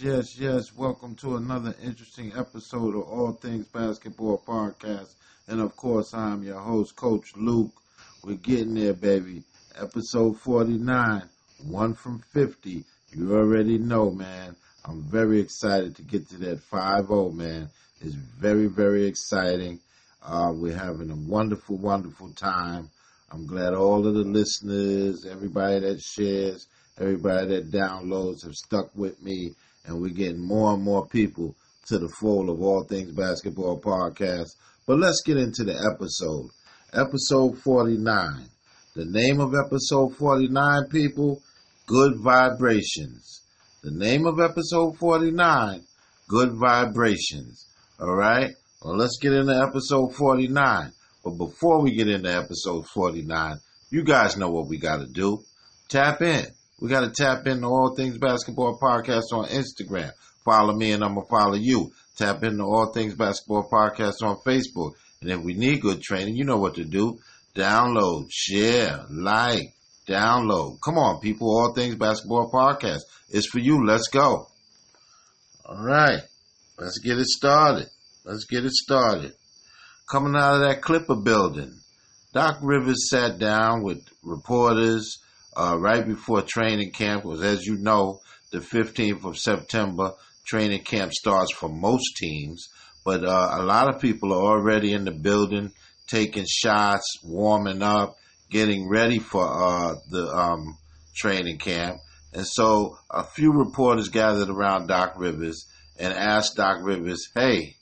Yes, yes. Welcome to another interesting episode of All Things Basketball Podcast. And of course, I'm your host, Coach Luke. We're getting there, baby. Episode 49, one from 50. You already know, man. I'm very excited to get to that 5 0, man. It's very, very exciting. Uh, we're having a wonderful, wonderful time. I'm glad all of the listeners, everybody that shares, everybody that downloads have stuck with me, and we're getting more and more people to the fold of All Things Basketball Podcast. But let's get into the episode. Episode 49. The name of episode 49, people, Good Vibrations. The name of episode 49, Good Vibrations. All right? Well, let's get into episode 49. But before we get into episode 49, you guys know what we got to do. Tap in. We got to tap into All Things Basketball Podcast on Instagram. Follow me and I'm going to follow you. Tap into All Things Basketball Podcast on Facebook. And if we need good training, you know what to do. Download, share, like, download. Come on, people. All Things Basketball Podcast. It's for you. Let's go. All right. Let's get it started. Let's get it started. Coming out of that Clipper building, Doc Rivers sat down with reporters uh, right before training camp. Was as you know, the 15th of September training camp starts for most teams, but uh, a lot of people are already in the building, taking shots, warming up, getting ready for uh, the um, training camp. And so a few reporters gathered around Doc Rivers and asked Doc Rivers, "Hey,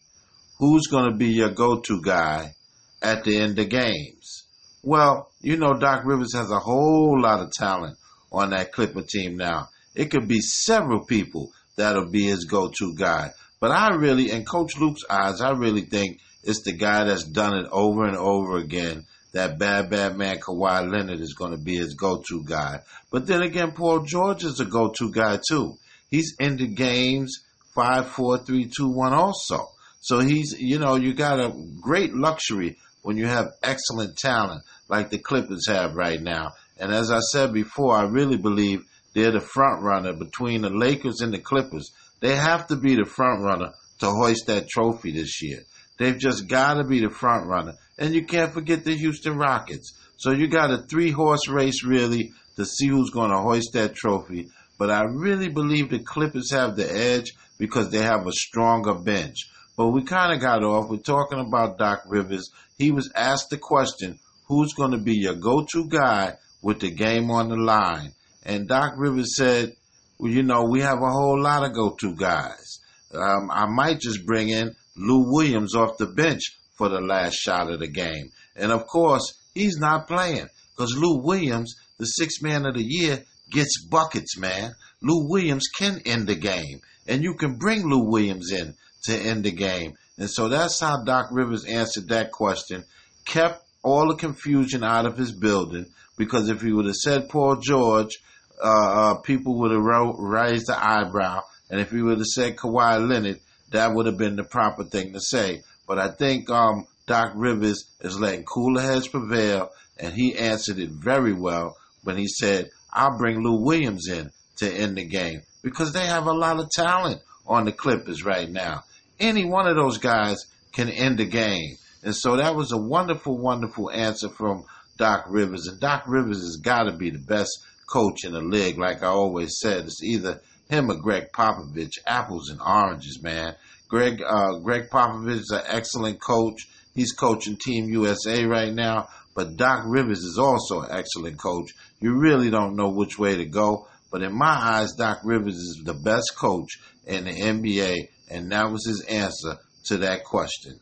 who's going to be your go-to guy at the end of games?" Well, you know, Doc Rivers has a whole lot of talent on that Clipper team now. It could be several people that'll be his go-to guy. But I really, in Coach Luke's eyes, I really think it's the guy that's done it over and over again. That bad, bad man Kawhi Leonard is going to be his go-to guy. But then again, Paul George is a go-to guy too. He's in the games five, four, three, two, one also. So he's, you know, you got a great luxury when you have excellent talent like the Clippers have right now. And as I said before, I really believe they're the front runner between the Lakers and the Clippers. They have to be the front runner to hoist that trophy this year. They've just got to be the front runner. And you can't forget the Houston Rockets. So you got a three horse race really to see who's going to hoist that trophy. But I really believe the Clippers have the edge because they have a stronger bench. But we kind of got off. We're talking about Doc Rivers. He was asked the question, who's going to be your go-to guy with the game on the line? And Doc Rivers said, well, you know, we have a whole lot of go-to guys. Um, I might just bring in Lou Williams off the bench for the last shot of the game. And of course, he's not playing because Lou Williams, the sixth man of the year, gets buckets, man. Lou Williams can end the game. And you can bring Lou Williams in to end the game. And so that's how Doc Rivers answered that question. Kept all the confusion out of his building because if he would have said Paul George, uh, uh, people would have ro- raised the eyebrow. And if he would have said Kawhi Leonard, that would have been the proper thing to say. But I think um, Doc Rivers is letting cooler heads prevail, and he answered it very well when he said, I'll bring Lou Williams in to end the game because they have a lot of talent on the Clippers right now any one of those guys can end the game. And so that was a wonderful, wonderful answer from Doc Rivers. And Doc Rivers has got to be the best coach in the league. Like I always said, it's either him or Gregg Popovich. Apples and oranges, man. Greg uh, Gregg Popovich is an excellent coach. He's coaching Team USA right now. But Doc Rivers is also an excellent coach. You really don't know which way to go. But in my eyes, Doc Rivers is the best coach in the NBA and that was his answer to that question.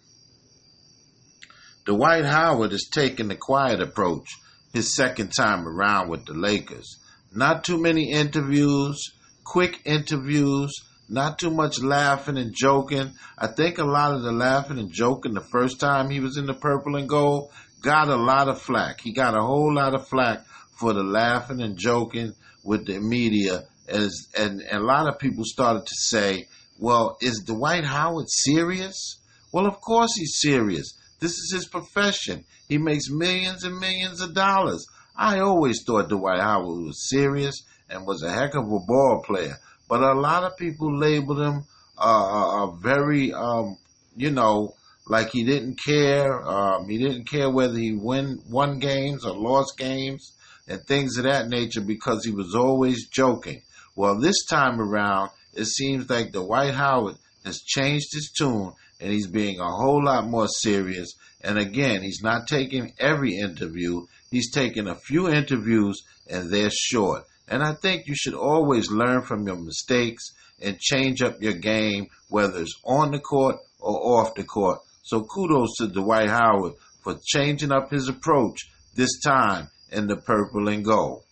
Dwight Howard is taking the quiet approach his second time around with the Lakers. Not too many interviews, quick interviews, not too much laughing and joking. I think a lot of the laughing and joking the first time he was in the purple and gold got a lot of flack. He got a whole lot of flack for the laughing and joking with the media as and, and a lot of people started to say well, is Dwight Howard serious? Well, of course he's serious. This is his profession. He makes millions and millions of dollars. I always thought Dwight Howard was serious and was a heck of a ball player. but a lot of people labeled him uh, a very, um, you know, like he didn't care. Um, he didn't care whether he win won games or lost games and things of that nature because he was always joking. Well, this time around, it seems like Dwight Howard has changed his tune and he's being a whole lot more serious. And again, he's not taking every interview. He's taking a few interviews and they're short. And I think you should always learn from your mistakes and change up your game, whether it's on the court or off the court. So kudos to Dwight Howard for changing up his approach this time in the purple and gold.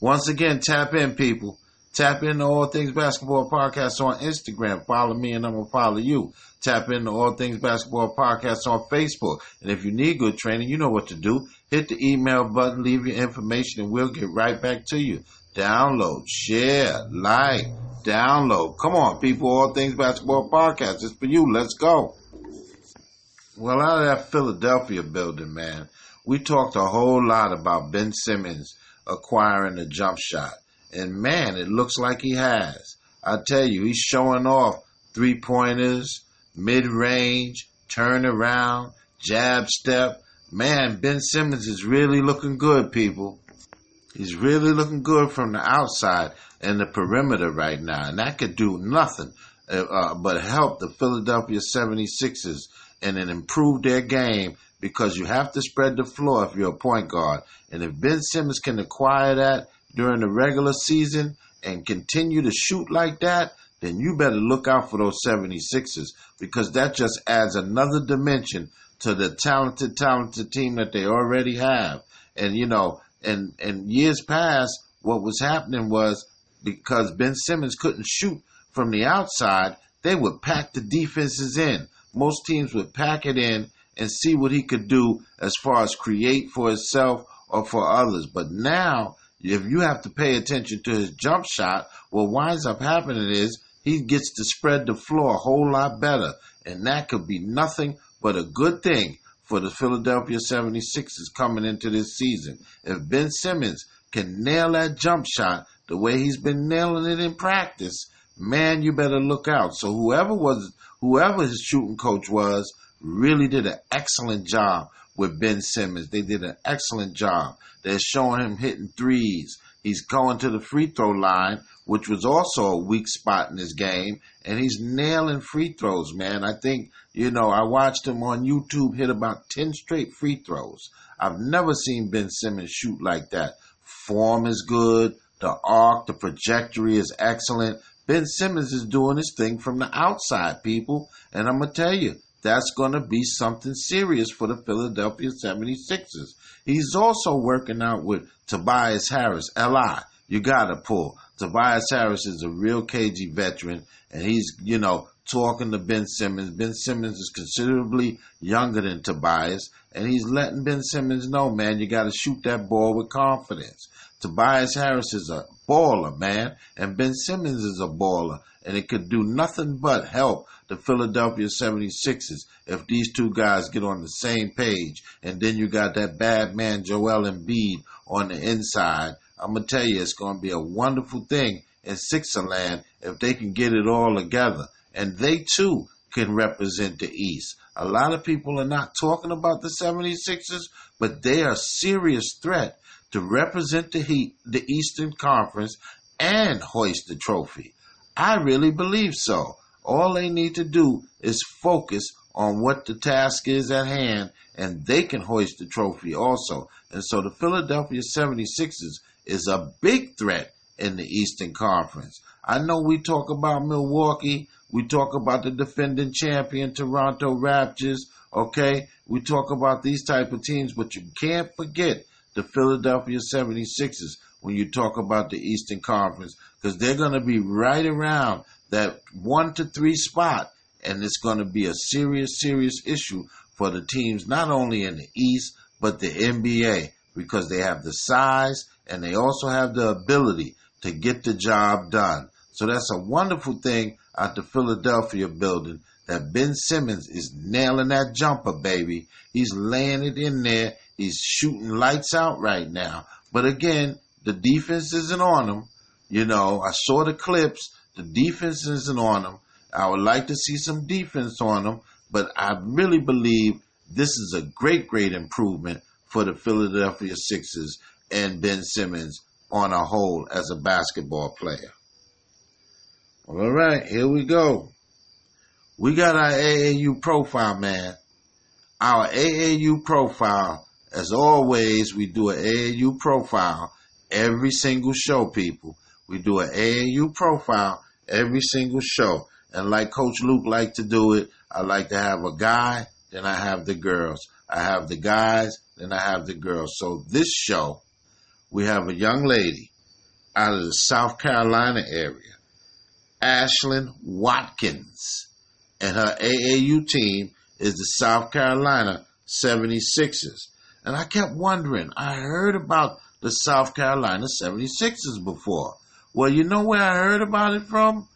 Once again, tap in, people. Tap into All Things Basketball Podcast on Instagram. Follow me and I'm going to follow you. Tap into All Things Basketball Podcast on Facebook. And if you need good training, you know what to do. Hit the email button, leave your information, and we'll get right back to you. Download, share, like, download. Come on, people. All Things Basketball Podcast. It's for you. Let's go. Well, out of that Philadelphia building, man, we talked a whole lot about Ben Simmons acquiring a jump shot. And man, it looks like he has. I tell you, he's showing off three pointers, mid range, turn around, jab step. Man, Ben Simmons is really looking good, people. He's really looking good from the outside and the perimeter right now. And that could do nothing uh, uh but help the Philadelphia 76ers and improve their game because you have to spread the floor if you're a point guard. And if Ben Simmons can acquire that during the regular season and continue to shoot like that, then you better look out for those 76ers because that just adds another dimension to the talented, talented team that they already have. And, you know, and, and years past, what was happening was because Ben Simmons couldn't shoot from the outside, they would pack the defenses in. Most teams would pack it in and see what he could do as far as create for himself or for others. But now if you have to pay attention to his jump shot, what winds up happening is he gets to spread the floor a whole lot better. And that could be nothing but a good thing for the Philadelphia 76ers coming into this season. If Ben Simmons can nail that jump shot the way he's been nailing it in practice, man, you better look out. So whoever was, whoever his shooting coach was, really did an excellent job with Ben Simmons. They did an excellent job. They're showing him hitting threes. He's going to the free throw line, which was also a weak spot in his game, and he's nailing free throws, man. I think, you know, I watched him on YouTube hit about 10 straight free throws. I've never seen Ben Simmons shoot like that. Form is good. The arc, the trajectory is excellent. Ben Simmons is doing his thing from the outside, people. And I'm going to tell you, that's going to be something serious for the Philadelphia 76ers. He's also working out with Tobias Harris, LI. You got to pull. Tobias Harris is a real KG veteran, and he's, you know, talking to Ben Simmons. Ben Simmons is considerably younger than Tobias, and he's letting Ben Simmons know, man, you got to shoot that ball with confidence. Tobias Harris is a baller, man, and Ben Simmons is a baller, and it could do nothing but help the Philadelphia 76ers if these two guys get on the same page. And then you got that bad man Joel Embiid on the inside. I'm gonna tell you, it's gonna be a wonderful thing in Sixerland if they can get it all together. And they too can represent the East. A lot of people are not talking about the 76ers, but they are a serious threat to represent the Heat, the Eastern Conference, and hoist the trophy. I really believe so. All they need to do is focus on what the task is at hand, and they can hoist the trophy also. And so the Philadelphia 76ers is a big threat in the Eastern Conference. I know we talk about Milwaukee, we talk about the defending champion Toronto Raptors, okay? We talk about these type of teams, but you can't forget the Philadelphia 76ers when you talk about the Eastern Conference because they're going to be right around that one to three spot, and it's going to be a serious, serious issue for the teams not only in the East but the NBA because they have the size and they also have the ability to get the job done. So that's a wonderful thing at the Philadelphia building that Ben Simmons is nailing that jumper, baby. He's laying it in there. He's shooting lights out right now. But again, the defense isn't on him. You know, I saw the clips. The defense isn't on them. I would like to see some defense on them, but I really believe this is a great, great improvement for the Philadelphia Sixers and Ben Simmons on a whole as a basketball player. All right, here we go. We got our AAU profile, man. Our AAU profile, as always, we do an AAU profile every single show, people. We do an AAU profile every single show. And like Coach Luke like to do it, I like to have a guy, then I have the girls. I have the guys, then I have the girls. So this show, we have a young lady out of the South Carolina area, Ashlyn Watkins and her AAU team is the South Carolina 76ers. And I kept wondering, I heard about the South Carolina 76ers before. Well, you know where I heard about it from?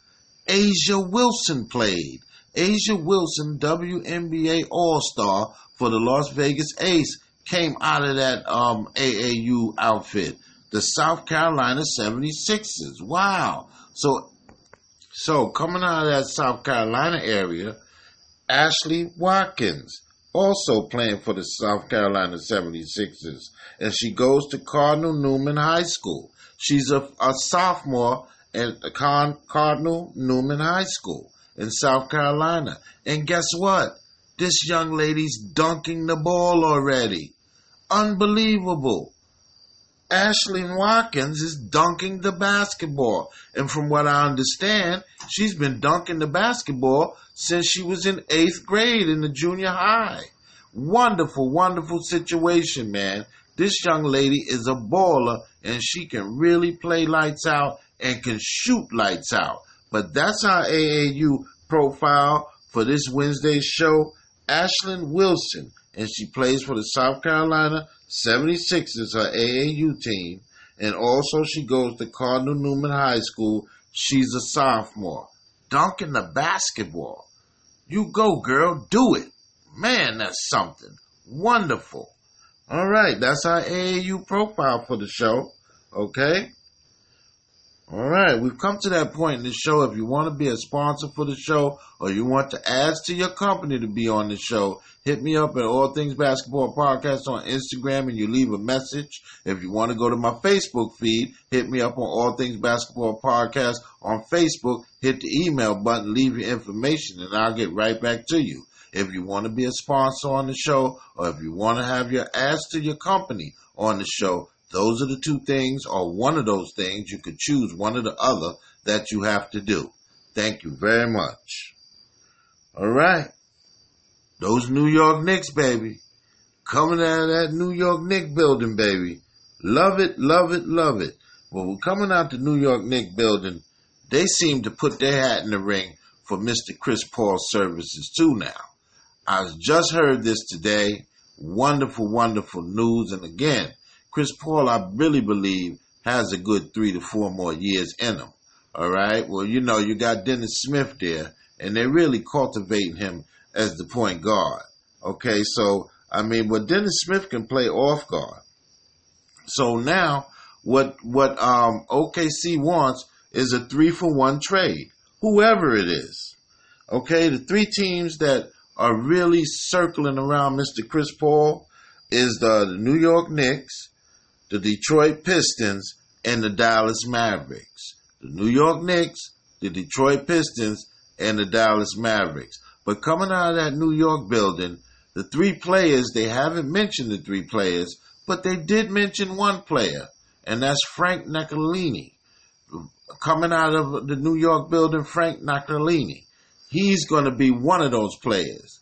A'ja Wilson played. A'ja Wilson, WNBA All Star for the Las Vegas Ace, came out of that um, AAU outfit. The South Carolina 76ers. Wow. So so coming out of that South Carolina area, Ashley Watkins, also playing for the South Carolina 76ers, and she goes to Cardinal Newman High School. She's a, a sophomore at Con- Cardinal Newman High School in South Carolina. And guess what? This young lady's dunking the ball already. Unbelievable. Ashley Watkins is dunking the basketball. And from what I understand, she's been dunking the basketball since she was in eighth grade in the junior high. Wonderful, wonderful situation, man. This young lady is a baller and she can really play lights out and can shoot lights out. But that's our AAU profile for this Wednesday show. Ashlyn Wilson, and she plays for the South Carolina 76 is her AAU team, and also she goes to Cardinal Newman High School. She's a sophomore. Dunking the basketball. You go, girl, do it. Man, that's something. Wonderful. All right, that's our AAU profile for the show. Okay? All right, we've come to that point in the show. If you want to be a sponsor for the show or you want to add to your company to be on the show, hit me up at All Things Basketball Podcast on Instagram and you leave a message. If you want to go to my Facebook feed, hit me up on All Things Basketball Podcast on Facebook. Hit the email button, leave your information, and I'll get right back to you. If you want to be a sponsor on the show or if you want to have your ads to your company on the show, those are the two things, or one of those things. You could choose one or the other that you have to do. Thank you very much. All right. Those New York Knicks, baby. Coming out of that New York Knicks building, baby. Love it, love it, love it. When we're coming out the New York Knicks building, they seem to put their hat in the ring for Mr. Chris Paul's services too now. I just heard this today. Wonderful, wonderful news. And again, Chris Paul, I really believe, has a good three to four more years in him. All right. Well, you know, you got Dennis Smith there, and they're really cultivating him as the point guard. Okay. So, I mean, but Dennis Smith can play off guard. So now, what what um, OKC wants is a three for one trade, whoever it is. Okay, the three teams that are really circling around Mr. Chris Paul is the, New York Knicks, the Detroit Pistons, and the Dallas Mavericks. The New York Knicks, the Detroit Pistons, and the Dallas Mavericks. But coming out of that New York building, the three players, they haven't mentioned the three players, but they did mention one player, and that's Frank Ntilikina. Coming out of the New York building, Frank Ntilikina. He's going to be one of those players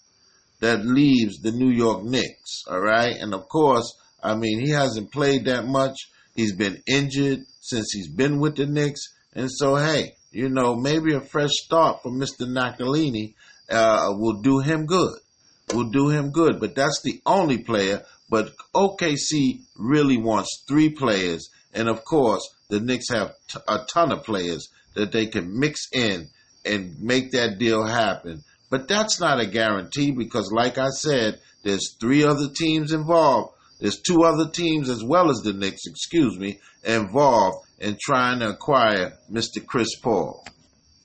that leaves the New York Knicks, all right? And of course, I mean, he hasn't played that much. He's been injured since he's been with the Knicks. And so, hey, you know, maybe a fresh start for Mr. Ntilikina uh, will do him good. Will do him good. But that's the only player. But OKC really wants three players. And of course, the Knicks have t- a ton of players that they can mix in and make that deal happen. But that's not a guarantee because, like I said, there's three other teams involved There's two other teams as well as the Knicks, excuse me, involved in trying to acquire Mr. Chris Paul.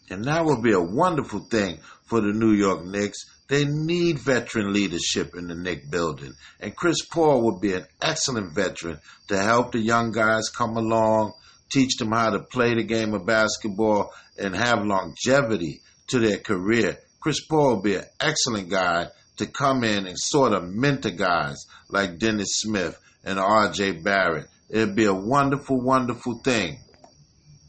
And that would be a wonderful thing for the New York Knicks. They need veteran leadership in the Knick building. And Chris Paul would be an excellent veteran to help the young guys come along, teach them how to play the game of basketball, and have longevity to their career. Chris Paul would be an excellent guy to come in and sort of mentor guys like Dennis Smith and R.J. Barrett. It'd be a wonderful, wonderful thing.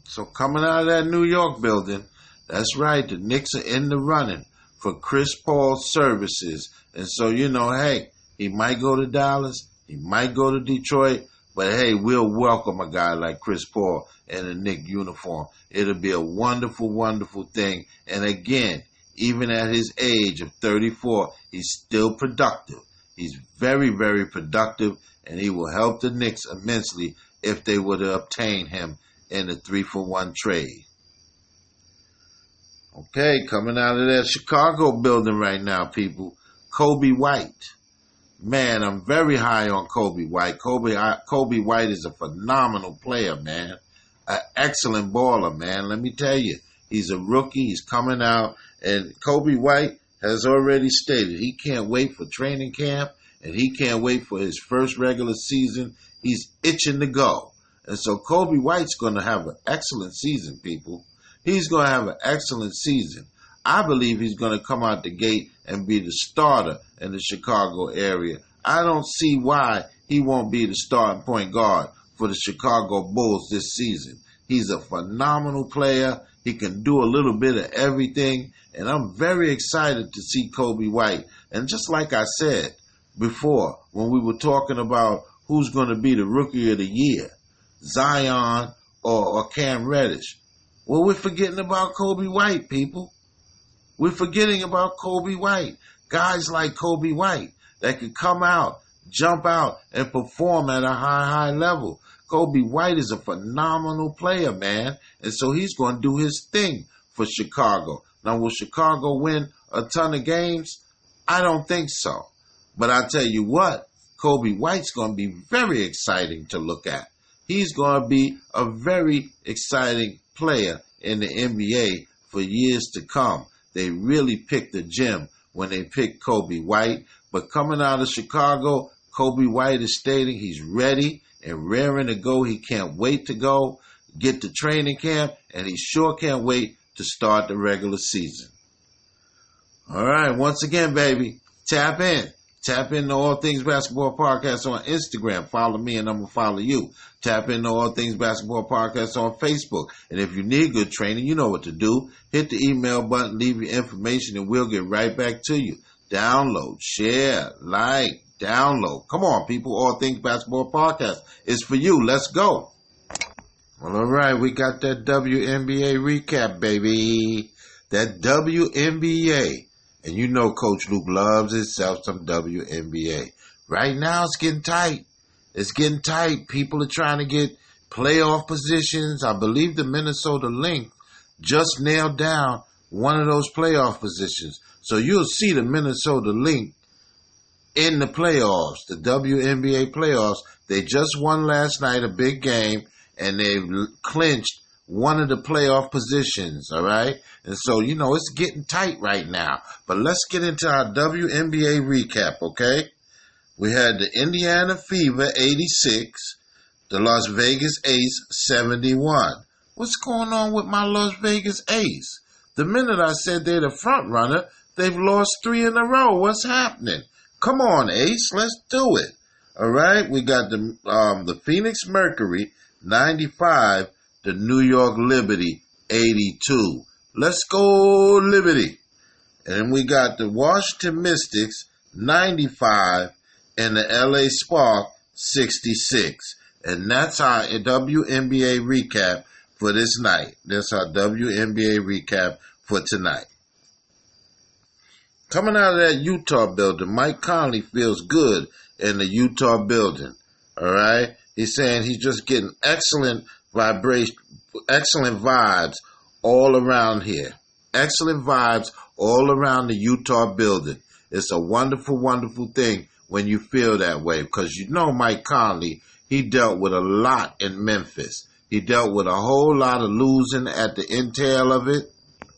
So coming out of that New York building, that's right, the Knicks are in the running for Chris Paul's services. And so, you know, hey, he might go to Dallas, he might go to Detroit, but hey, we'll welcome a guy like Chris Paul in a Knick uniform. It'll be a wonderful, wonderful thing. And again, even at his age of 34, he's still productive. He's very, very productive, and he will help the Knicks immensely if they were to obtain him in a three for one trade. Okay, coming out of that Chicago building right now, people. Coby White. Man, I'm very high on Coby White. Coby, Coby White is a phenomenal player, man. An excellent baller, man. Let me tell you. He's a rookie. He's coming out. And Coby White has already stated he can't wait for training camp and he can't wait for his first regular season. He's itching to go. And so Coby White's going to have an excellent season, people. He's going to have an excellent season. I believe he's going to come out the gate and be the starter in the Chicago area. I don't see why he won't be the starting point guard for the Chicago Bulls this season. He's a phenomenal player. He can do a little bit of everything. And I'm very excited to see Coby White. And just like I said before, when we were talking about who's going to be the rookie of the year, Zion or, or Cam Reddish. Well, we're forgetting about Coby White, people. We're forgetting about Coby White. Guys like Coby White that could come out, jump out, and perform at a high, high level. Coby White is a phenomenal player, man. And so he's going to do his thing for Chicago. Now, will Chicago win a ton of games? I don't think so. But I tell you what, Coby White's going to be very exciting to look at. He's going to be a very exciting player in the NBA for years to come. They really picked the gem when they picked Coby White. But coming out of Chicago, Coby White is stating he's ready and raring to go. He can't wait to go, get to training camp, and he sure can't wait to start the regular season. All right, once again, baby, tap in. Tap into All Things Basketball Podcast on Instagram. Follow me and I'm going to follow you. Tap into All Things Basketball Podcast on Facebook. And if you need good training, you know what to do. Hit the email button, leave your information, and we'll get right back to you. Download, share, like, download. Come on, people. All Things Basketball Podcast is for you. Let's go. Well, all right. We got that WNBA recap, baby. That WNBA. And you know Coach Luke loves himself some WNBA. Right now it's getting tight. It's getting tight. People are trying to get playoff positions. I believe the Minnesota Lynx just nailed down one of those playoff positions. So you'll see the Minnesota Lynx in the playoffs, the WNBA playoffs. They just won last night a big game and they clinched one of the playoff positions, all right? And so, you know, it's getting tight right now. But let's get into our WNBA recap, okay? We had the Indiana Fever 86, the Las Vegas Ace 71. What's going on with my Las Vegas Ace? The minute I said they're the front runner, they've lost three in a row. What's happening? Come on, Ace, let's do it. All right, we got the um, the Phoenix Mercury 95 the New York Liberty 82. Let's go Liberty. And we got the Washington Mystics 95 and the LA Spark 66. And that's our WNBA recap for this night. That's our WNBA recap for tonight. Coming out of that Utah building, Mike Conley feels good in the Utah building. All right. He's saying he's just getting excellent vibration, excellent vibes all around here. Excellent vibes all around the Utah building. It's a wonderful, wonderful thing when you feel that way because you know Mike Conley, he dealt with a lot in Memphis. He dealt with a whole lot of losing at the entail of it.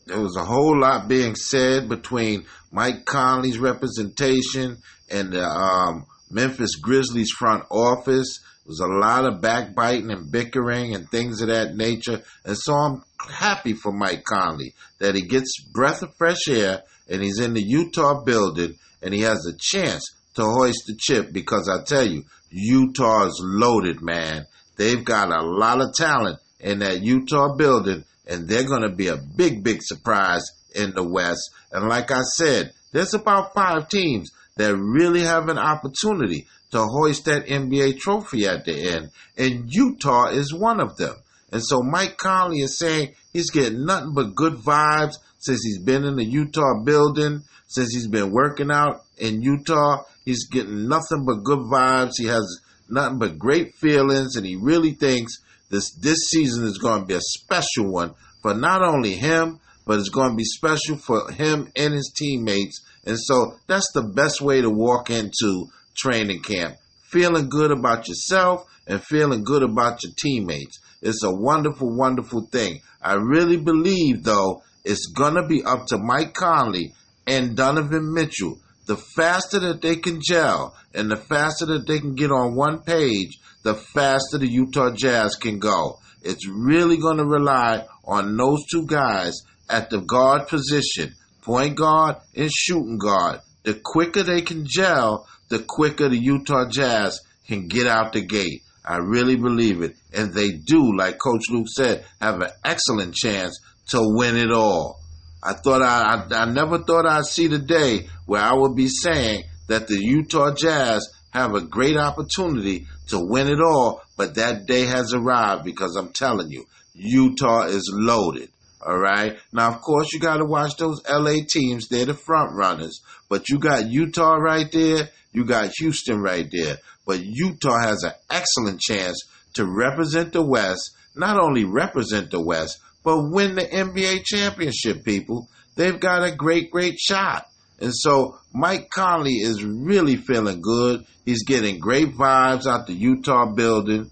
There was a whole lot being said between Mike Conley's representation and the um, Memphis Grizzlies front office. Was a lot of backbiting and bickering and things of that nature. And so I'm happy for Mike Conley that he gets breath of fresh air and he's in the Utah building and he has a chance to hoist the chip because I tell you, Utah's loaded, man. They've got a lot of talent in that Utah building and they're going to be a big, big surprise in the West. And like I said, there's about five teams that really have an opportunity to hoist that NBA trophy at the end, and Utah is one of them. And so Mike Conley is saying he's getting nothing but good vibes since he's been in the Utah building, since he's been working out in Utah. He's getting nothing but good vibes. He has nothing but great feelings, and he really thinks this this season is going to be a special one for not only him, but it's going to be special for him and his teammates. And so that's the best way to walk into training camp, feeling good about yourself and feeling good about your teammates. It's a wonderful, wonderful thing. I really believe, though, it's going to be up to Mike Conley and Donovan Mitchell. The faster that they can gel and the faster that they can get on one page, the faster the Utah Jazz can go. It's really going to rely on those two guys at the guard position, point guard and shooting guard. The quicker they can gel, the quicker the Utah Jazz can get out the gate. I really believe it. And they do, like Coach Luke said, have an excellent chance to win it all. I thought I, I, I never thought I'd see the day where I would be saying that the Utah Jazz have a great opportunity to win it all, but that day has arrived because I'm telling you, Utah is loaded. All right. Now, of course, you got to watch those LA teams. They're the front runners, but you got Utah right there. You got Houston right there. But Utah has an excellent chance to represent the West, not only represent the West, but win the NBA championship, people. They've got a great, great shot. And so Mike Conley is really feeling good. He's getting great vibes out the Utah building.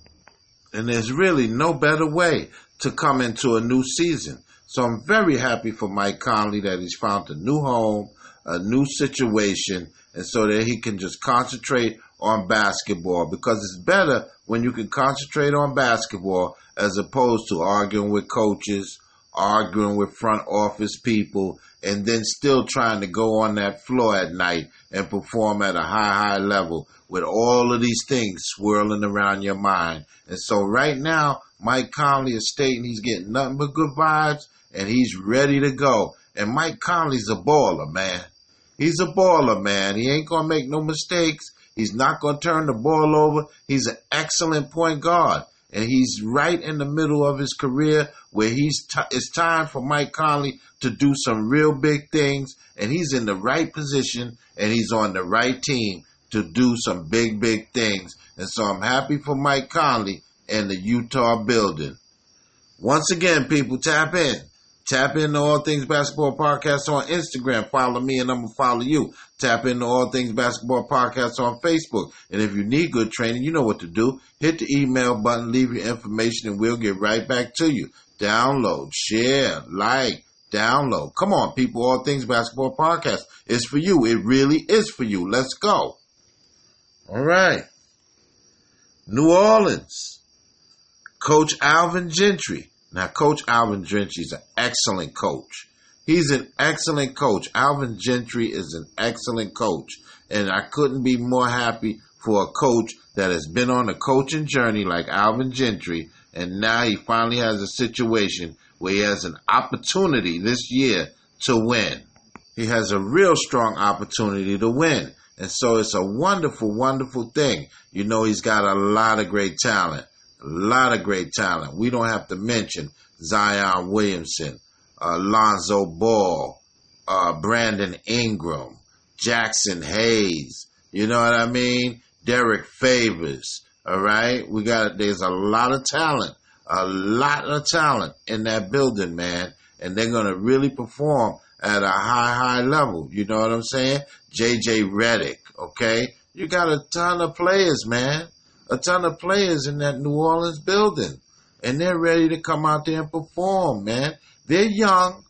And there's really no better way to come into a new season. So I'm very happy for Mike Conley that he's found a new home, a new situation, and so that he can just concentrate on basketball because it's better when you can concentrate on basketball as opposed to arguing with coaches, arguing with front office people, and then still trying to go on that floor at night and perform at a high, high level with all of these things swirling around your mind. And so right now, Mike Conley is stating he's getting nothing but good vibes and he's ready to go. And Mike Conley's a baller, man. He's a baller, man. He ain't gonna make no mistakes. He's not gonna turn the ball over. He's an excellent point guard and he's right in the middle of his career where he's t- it's time for Mike Conley to do some real big things, and he's in the right position and he's on the right team to do some big, big things. And so I'm happy for Mike Conley and the Utah building. Once again, people, tap in. Tap into All Things Basketball Podcast on Instagram. Follow me and I'm going to follow you. Tap into All Things Basketball Podcast on Facebook. And if you need good training, you know what to do. Hit the email button, leave your information, and we'll get right back to you. Download, share, like, download. Come on, people. All Things Basketball Podcast is for you. It really is for you. Let's go. All right. New Orleans. Coach Alvin Gentry now, Coach Alvin Gentry is an excellent coach. He's an excellent coach. Alvin Gentry is an excellent coach. And I couldn't be more happy for a coach that has been on a coaching journey like Alvin Gentry. And now he finally has a situation where he has an opportunity this year to win. He has a real strong opportunity to win. And so it's a wonderful, wonderful thing. You know, he's got a lot of great talent. A lot of great talent. We don't have to mention Zion Williamson, Alonzo Ball, uh, Brandon Ingram, Jaxson Hayes. You know what I mean? Derrick Favors. All right. We got, there's a lot of talent, a lot of talent in that building, man. And they're going to really perform at a high, high level. You know what I'm saying? JJ Redick. Okay. You got a ton of players, man. A ton of players in that New Orleans building. And they're ready to come out there and perform, man. They're young.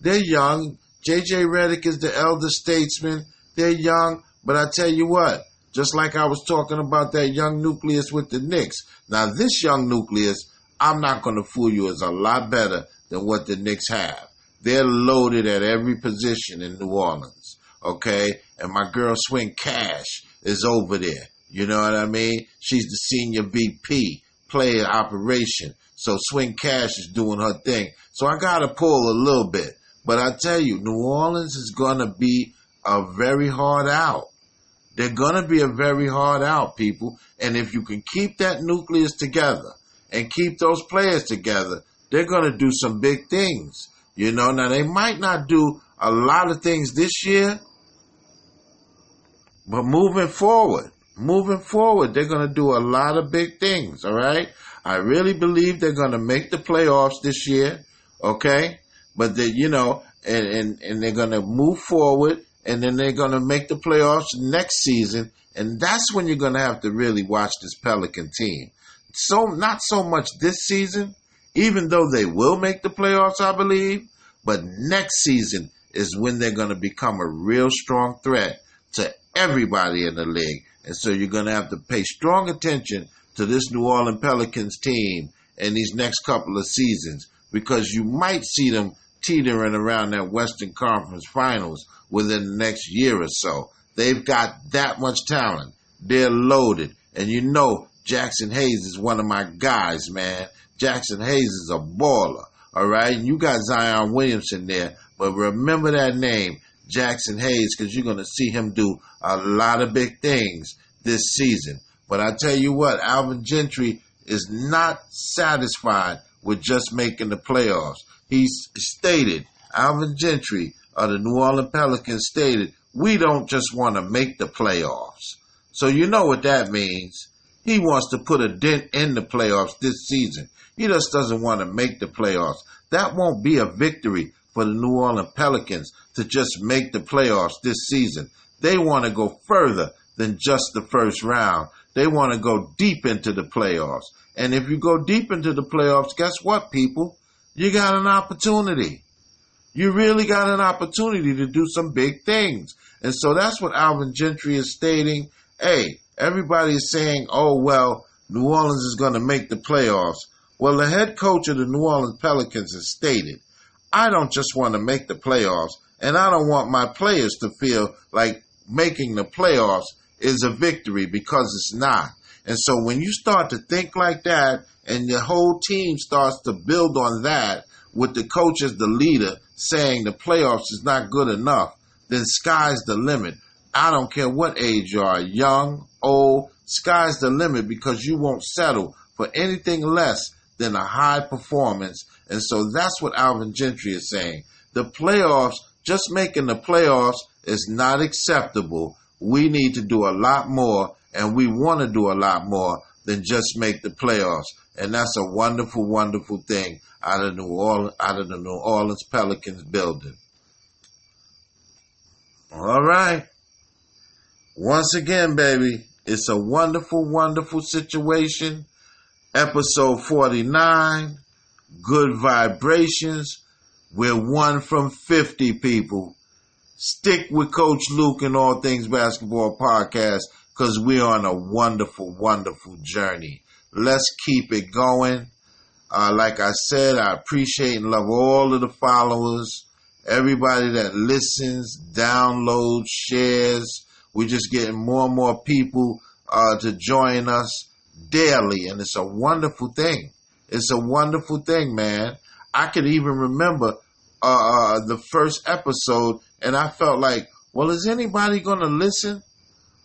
They're young. JJ Redick is the elder statesman. They're young. But I tell you what, just like I was talking about that young nucleus with the Knicks. Now, this young nucleus, I'm not going to fool you, is a lot better than what the Knicks have. They're loaded at every position in New Orleans. Okay? And my girl Swin Cash is over there. You know what I mean? She's the senior VP, player operation. So Swin Cash is doing her thing. So I got to pull a little bit. But I tell you, New Orleans is going to be a very hard out. They're going to be a very hard out, people. And if you can keep that nucleus together and keep those players together, they're going to do some big things. You know, now they might not do a lot of things this year, but moving forward, moving forward, they're going to do a lot of big things. All right. I really believe they're going to make the playoffs this year. Okay. But they, you know, and, and, and they're going to move forward and then they're going to make the playoffs next season. And that's when you're going to have to really watch this Pelican team. So, not so much this season, even though they will make the playoffs, I believe, but next season is when they're going to become a real strong threat to everybody in the league. And so you're going to have to pay strong attention to this New Orleans Pelicans team in these next couple of seasons because you might see them teetering around that Western Conference Finals within the next year or so. They've got that much talent. They're loaded. And you know Jaxson Hayes is one of my guys, man. Jaxson Hayes is a baller. All right. And you got Zion Williamson there. But remember that name, Jaxson Hayes, because you're going to see him do a lot of big things this season. But I tell you what, Alvin Gentry is not satisfied with just making the playoffs. He's stated, Alvin Gentry of the New Orleans Pelicans stated, we don't just want to make the playoffs. So you know what that means. He wants to put a dent in the playoffs this season. He just doesn't want to make the playoffs. That won't be a victory for the New Orleans Pelicans to just make the playoffs this season. They want to go further than just the first round. They want to go deep into the playoffs. And if you go deep into the playoffs, guess what, people? You got an opportunity. You really got an opportunity to do some big things. And so that's what Alvin Gentry is stating. Hey, everybody is saying, oh, well, New Orleans is going to make the playoffs. Well, the head coach of the New Orleans Pelicans has stated, I don't just want to make the playoffs, and I don't want my players to feel like making the playoffs is a victory because it's not. And so when you start to think like that, and your whole team starts to build on that, with the coach as the leader saying the playoffs is not good enough, then sky's the limit. I don't care what age you are, young, old, sky's the limit because you won't settle for anything less than a high performance. And so that's what Alvin Gentry is saying. The playoffs, just making the playoffs is not acceptable. We need to do a lot more, and we want to do a lot more than just make the playoffs. And that's a wonderful, wonderful thing out of New Orleans, out of the New Orleans Pelicans building. All right. Once again, baby, it's a wonderful, wonderful situation episode 49, Good Vibrations. We're one from 50 people. Stick with Coach Luke and All Things Basketball Podcast because we're on a wonderful, wonderful journey. Let's keep it going. Uh, like I said, I appreciate and love all of the followers, everybody that listens, downloads, shares. We're just getting more and more people uh, to join us daily, and it's a wonderful thing. It's a wonderful thing, man. I can even remember uh, uh, the first episode, and I felt like, well, is anybody going to listen?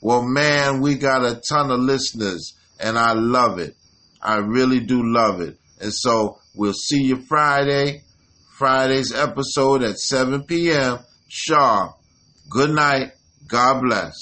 Well, man, we got a ton of listeners, and I love it. I really do love it. And so we'll see you Friday, Friday's episode at 7 p.m. sharp. Good night. God bless.